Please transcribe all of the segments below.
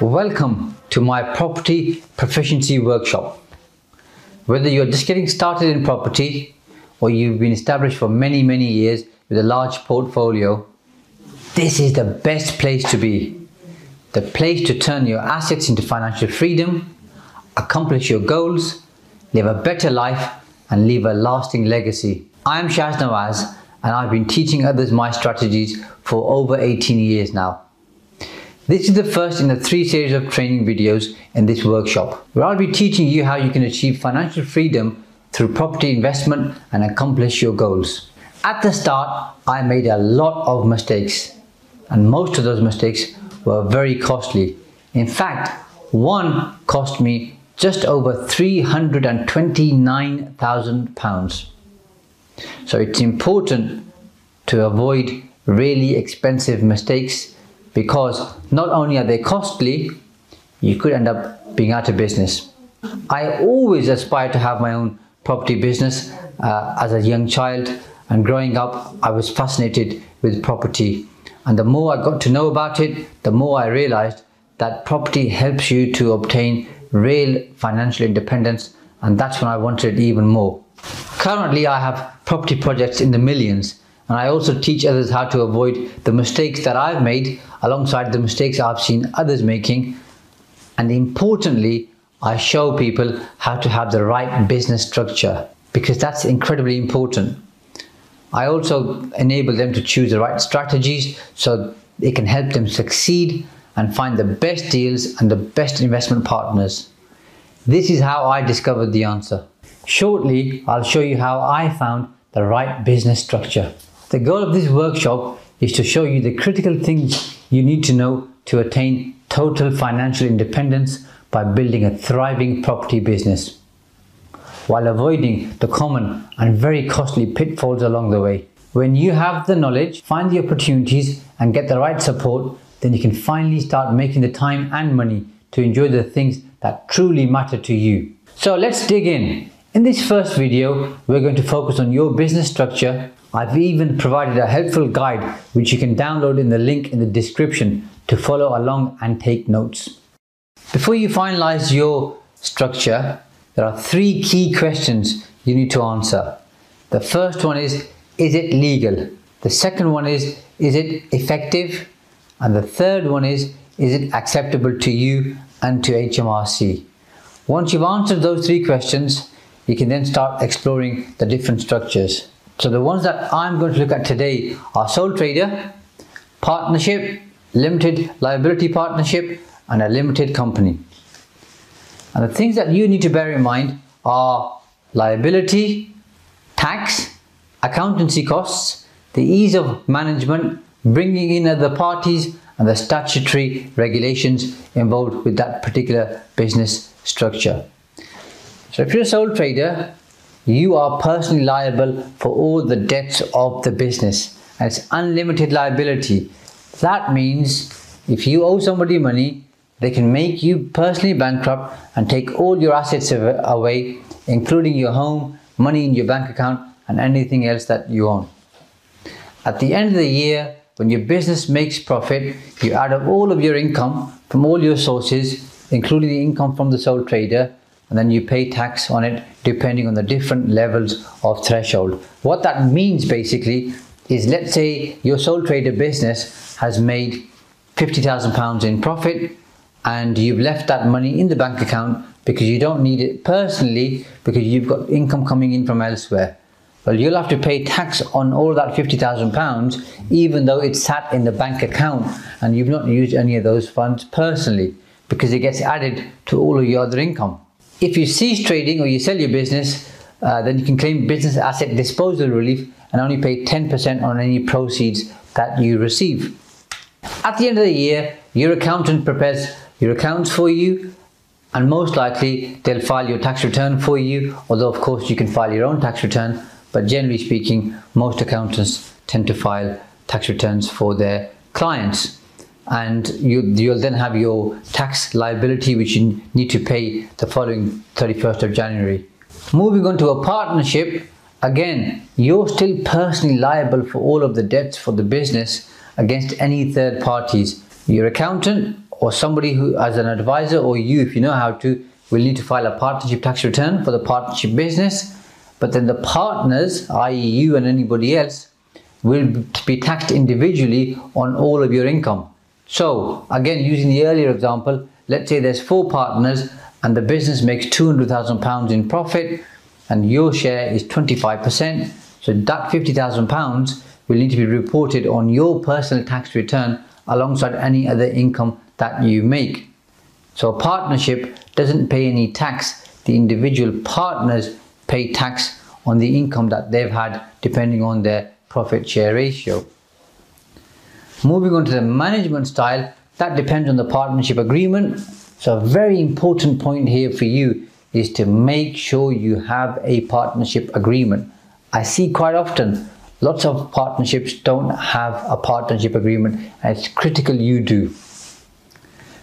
Welcome to my property proficiency workshop. Whether you're just getting started in property or you've been established for many, many years with a large portfolio, this is the best place to be. The place to turn your assets into financial freedom, accomplish your goals, live a better life, and leave a lasting legacy. I'm Shaz Nawaz, and I've been teaching others my strategies for over 18 years now. This is the first in the three series of training videos in this workshop, where I'll be teaching you how you can achieve financial freedom through property investment and accomplish your goals. At the start, I made a lot of mistakes, and most of those mistakes were very costly. In fact, one cost me just over £329,000. So it's important to avoid really expensive mistakes because not only are they costly, you could end up being out of business. I always aspired to have my own property business uh, as a young child and growing up I was fascinated with property and the more I got to know about it the more I realized that property helps you to obtain real financial independence and that's when I wanted it even more. Currently I have property projects in the millions and I also teach others how to avoid the mistakes that I've made alongside the mistakes I've seen others making. And importantly, I show people how to have the right business structure because that's incredibly important. I also enable them to choose the right strategies so it can help them succeed and find the best deals and the best investment partners. This is how I discovered the answer. Shortly, I'll show you how I found the right business structure. The goal of this workshop is to show you the critical things you need to know to attain total financial independence by building a thriving property business while avoiding the common and very costly pitfalls along the way. When you have the knowledge, find the opportunities and get the right support, then you can finally start making the time and money to enjoy the things that truly matter to you. So let's dig in. In this first video, we're going to focus on your business structure I've even provided a helpful guide which you can download in the link in the description to follow along and take notes. Before you finalize your structure, there are three key questions you need to answer. The first one is, is it legal? The second one is, is it effective? And the third one is, is it acceptable to you and to HMRC? Once you've answered those three questions, you can then start exploring the different structures. So the ones that I'm going to look at today are sole trader, partnership, limited liability partnership, and a limited company. And the things that you need to bear in mind are liability, tax, accountancy costs, the ease of management, bringing in other parties, and the statutory regulations involved with that particular business structure. So if you're a sole trader, you are personally liable for all the debts of the business. It's unlimited liability. That means if you owe somebody money, they can make you personally bankrupt and take all your assets away, including your home, money in your bank account, and anything else that you own. At the end of the year, when your business makes profit, you add up all of your income from all your sources, including the income from the sole trader, and then you pay tax on it depending on the different levels of threshold. What that means basically is let's say your sole trader business has made £50,000 in profit and you've left that money in the bank account because you don't need it personally because you've got income coming in from elsewhere. Well, you'll have to pay tax on all that £50,000 even though it's sat in the bank account and you've not used any of those funds personally because it gets added to all of your other income. If you cease trading or you sell your business, uh, then you can claim business asset disposal relief and only pay 10% on any proceeds that you receive. At the end of the year, your accountant prepares your accounts for you and most likely they'll file your tax return for you although of course you can file your own tax return but generally speaking most accountants tend to file tax returns for their clients and you, you'll then have your tax liability which you need to pay the following 31st of January. Moving on to a partnership, again, you're still personally liable for all of the debts for the business against any third parties. Your accountant or somebody who as an advisor or you if you know how to will need to file a partnership tax return for the partnership business but then the partners i.e. you and anybody else will be taxed individually on all of your income so again using the earlier example let's say there's four partners and the business makes 200,000 pounds in profit and your share is 25% so that 50,000 pounds will need to be reported on your personal tax return alongside any other income that you make. So a partnership doesn't pay any tax. The individual partners pay tax on the income that they've had depending on their profit share ratio. Moving on to the management style, that depends on the partnership agreement. So a very important point here for you is to make sure you have a partnership agreement. I see quite often lots of partnerships don't have a partnership agreement and it's critical you do.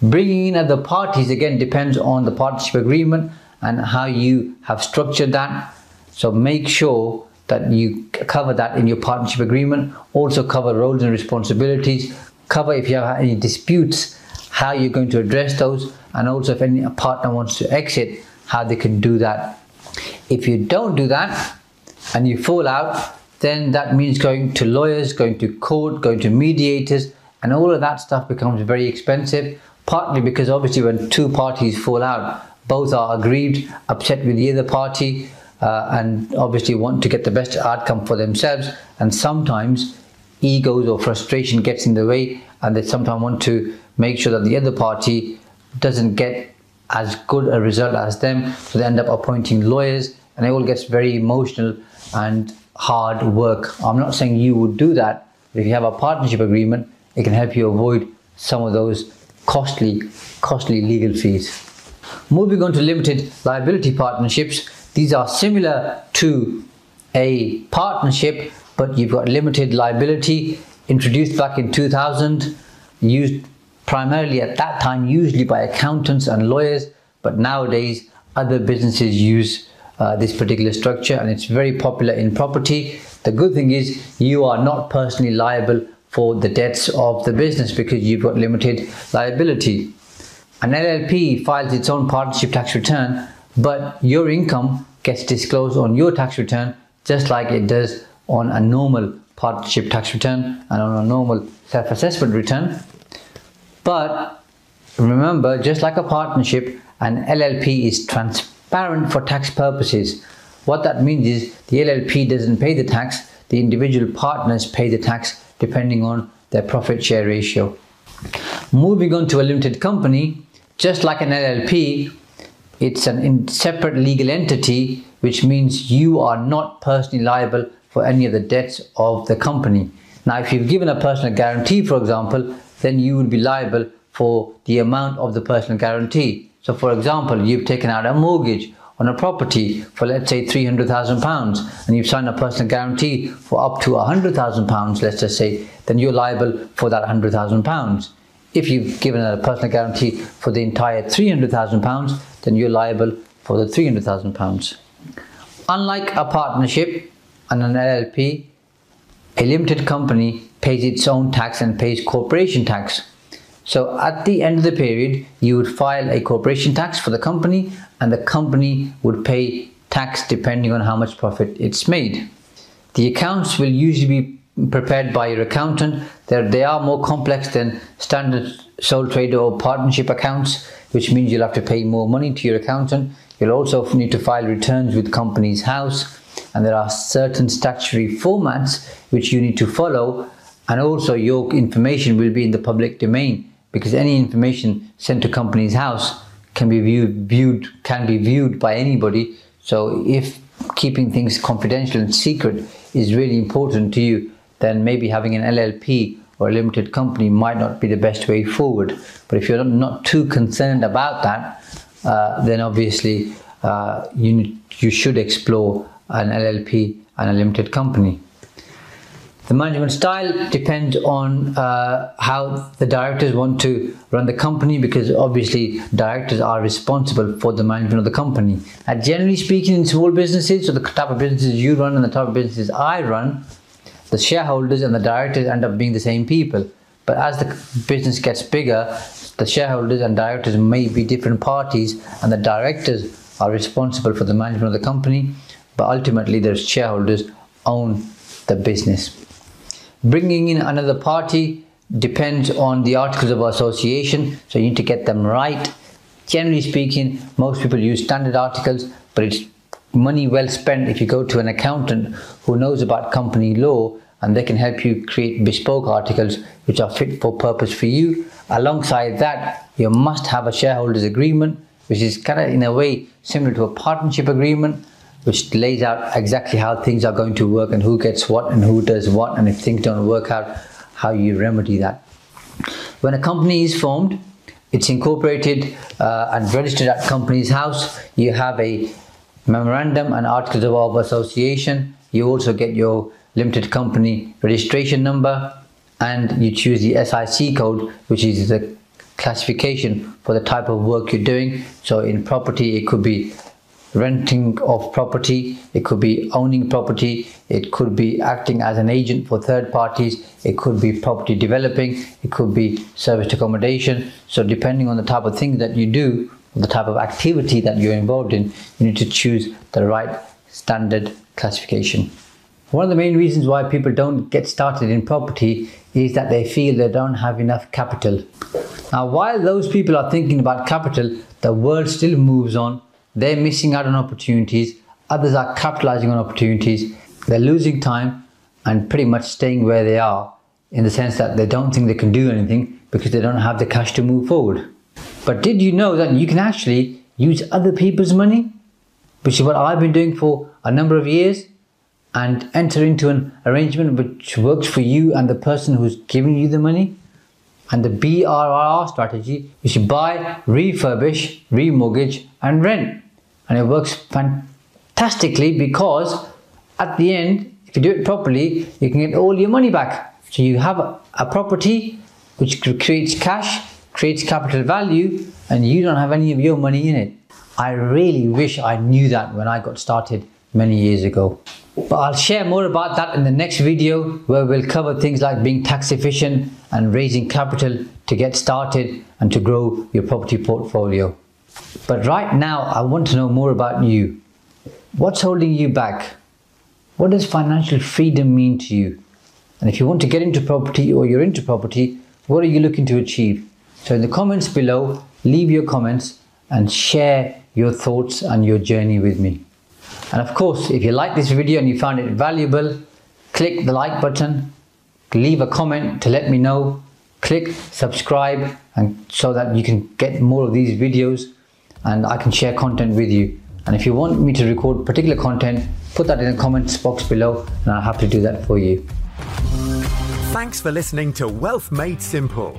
Bringing in other parties again depends on the partnership agreement and how you have structured that. So make sure that you cover that in your partnership agreement. Also cover roles and responsibilities. Cover if you have any disputes, how you're going to address those. And also if any partner wants to exit, how they can do that. If you don't do that and you fall out, then that means going to lawyers, going to court, going to mediators, and all of that stuff becomes very expensive partly because obviously when two parties fall out, both are aggrieved, upset with the other party, Uh, and obviously want to get the best outcome for themselves. And sometimes egos or frustration gets in the way, and they sometimes want to make sure that the other party doesn't get as good a result as them. So they end up appointing lawyers, and it all gets very emotional and hard work. I'm not saying you would do that, but if you have a partnership agreement, it can help you avoid some of those costly, costly legal fees. Moving on to limited liability partnerships, these are similar to a partnership, but you've got limited liability introduced back in 2000, used primarily at that time, usually by accountants and lawyers, but nowadays other businesses use uh, this particular structure and it's very popular in property. The good thing is you are not personally liable for the debts of the business because you've got limited liability. An LLP files its own partnership tax return, but your income gets disclosed on your tax return just like it does on a normal partnership tax return and on a normal self-assessment return. But remember, just like a partnership, an LLP is transparent for tax purposes. What that means is the LLP doesn't pay the tax, the individual partners pay the tax depending on their profit share ratio. Moving on to a limited company, just like an LLP, it's an separate legal entity, which means you are not personally liable for any of the debts of the company. Now, if you've given a personal guarantee, for example, then you would be liable for the amount of the personal guarantee. So, for example, you've taken out a mortgage on a property for let's say 300,000 pounds and you've signed a personal guarantee for up to 100,000 pounds let's just say then you're liable for that 100,000 pounds if you've given a personal guarantee for the entire 300,000 pounds then you're liable for the 300,000 pounds unlike a partnership and an LLP a limited company pays its own tax and pays corporation tax so at the end of the period, you would file a corporation tax for the company and the company would pay tax depending on how much profit it's made. The accounts will usually be prepared by your accountant. They're, they are more complex than standard sole trader or partnership accounts, which means you'll have to pay more money to your accountant. You'll also need to file returns with Companies House and there are certain statutory formats which you need to follow and also your information will be in the public domain because any information sent to Companies House can be viewed, viewed can be viewed by anybody. So if keeping things confidential and secret is really important to you, then maybe having an LLP or a limited company might not be the best way forward. But if you're not too concerned about that, uh, then obviously uh, you, you should explore an LLP and a limited company. The management style depends on uh, how the directors want to run the company because obviously directors are responsible for the management of the company. And generally speaking, in small businesses, so the type of businesses you run and the type of businesses I run, the shareholders and the directors end up being the same people. But as the business gets bigger, the shareholders and directors may be different parties, and the directors are responsible for the management of the company, but ultimately the shareholders own the business. Bringing in another party depends on the articles of association, so you need to get them right. Generally speaking, most people use standard articles, but it's money well spent if you go to an accountant who knows about company law and they can help you create bespoke articles which are fit for purpose for you. Alongside that, you must have a shareholders agreement, which is kind of in a way similar to a partnership agreement which lays out exactly how things are going to work and who gets what and who does what and if things don't work out how you remedy that when a company is formed it's incorporated uh, and registered at Companies House you have a memorandum and articles of association you also get your limited company registration number and you choose the SIC code which is the classification for the type of work you're doing so in property it could be renting of property, it could be owning property, it could be acting as an agent for third parties, it could be property developing, it could be service accommodation. So depending on the type of thing that you do, the type of activity that you're involved in, you need to choose the right standard classification. One of the main reasons why people don't get started in property is that they feel they don't have enough capital. Now, while those people are thinking about capital, the world still moves on they're missing out on opportunities, others are capitalizing on opportunities, they're losing time and pretty much staying where they are in the sense that they don't think they can do anything because they don't have the cash to move forward. But did you know that you can actually use other people's money? Which is what I've been doing for a number of years and enter into an arrangement which works for you and the person who's giving you the money. And the BRRR strategy is to buy, refurbish, remortgage, and rent. And it works fantastically because at the end, if you do it properly, you can get all your money back. So you have a property which creates cash, creates capital value, and you don't have any of your money in it. I really wish I knew that when I got started many years ago. But I'll share more about that in the next video where we'll cover things like being tax efficient and raising capital to get started and to grow your property portfolio. But right now, I want to know more about you. What's holding you back? What does financial freedom mean to you? And if you want to get into property or you're into property, what are you looking to achieve? So in the comments below, leave your comments and share your thoughts and your journey with me. And of course, if you like this video and you found it valuable, click the like button, leave a comment to let me know, click subscribe and so that you can get more of these videos and I can share content with you. And if you want me to record particular content, put that in the comments box below and I'll have to do that for you. Thanks for listening to Wealth Made Simple.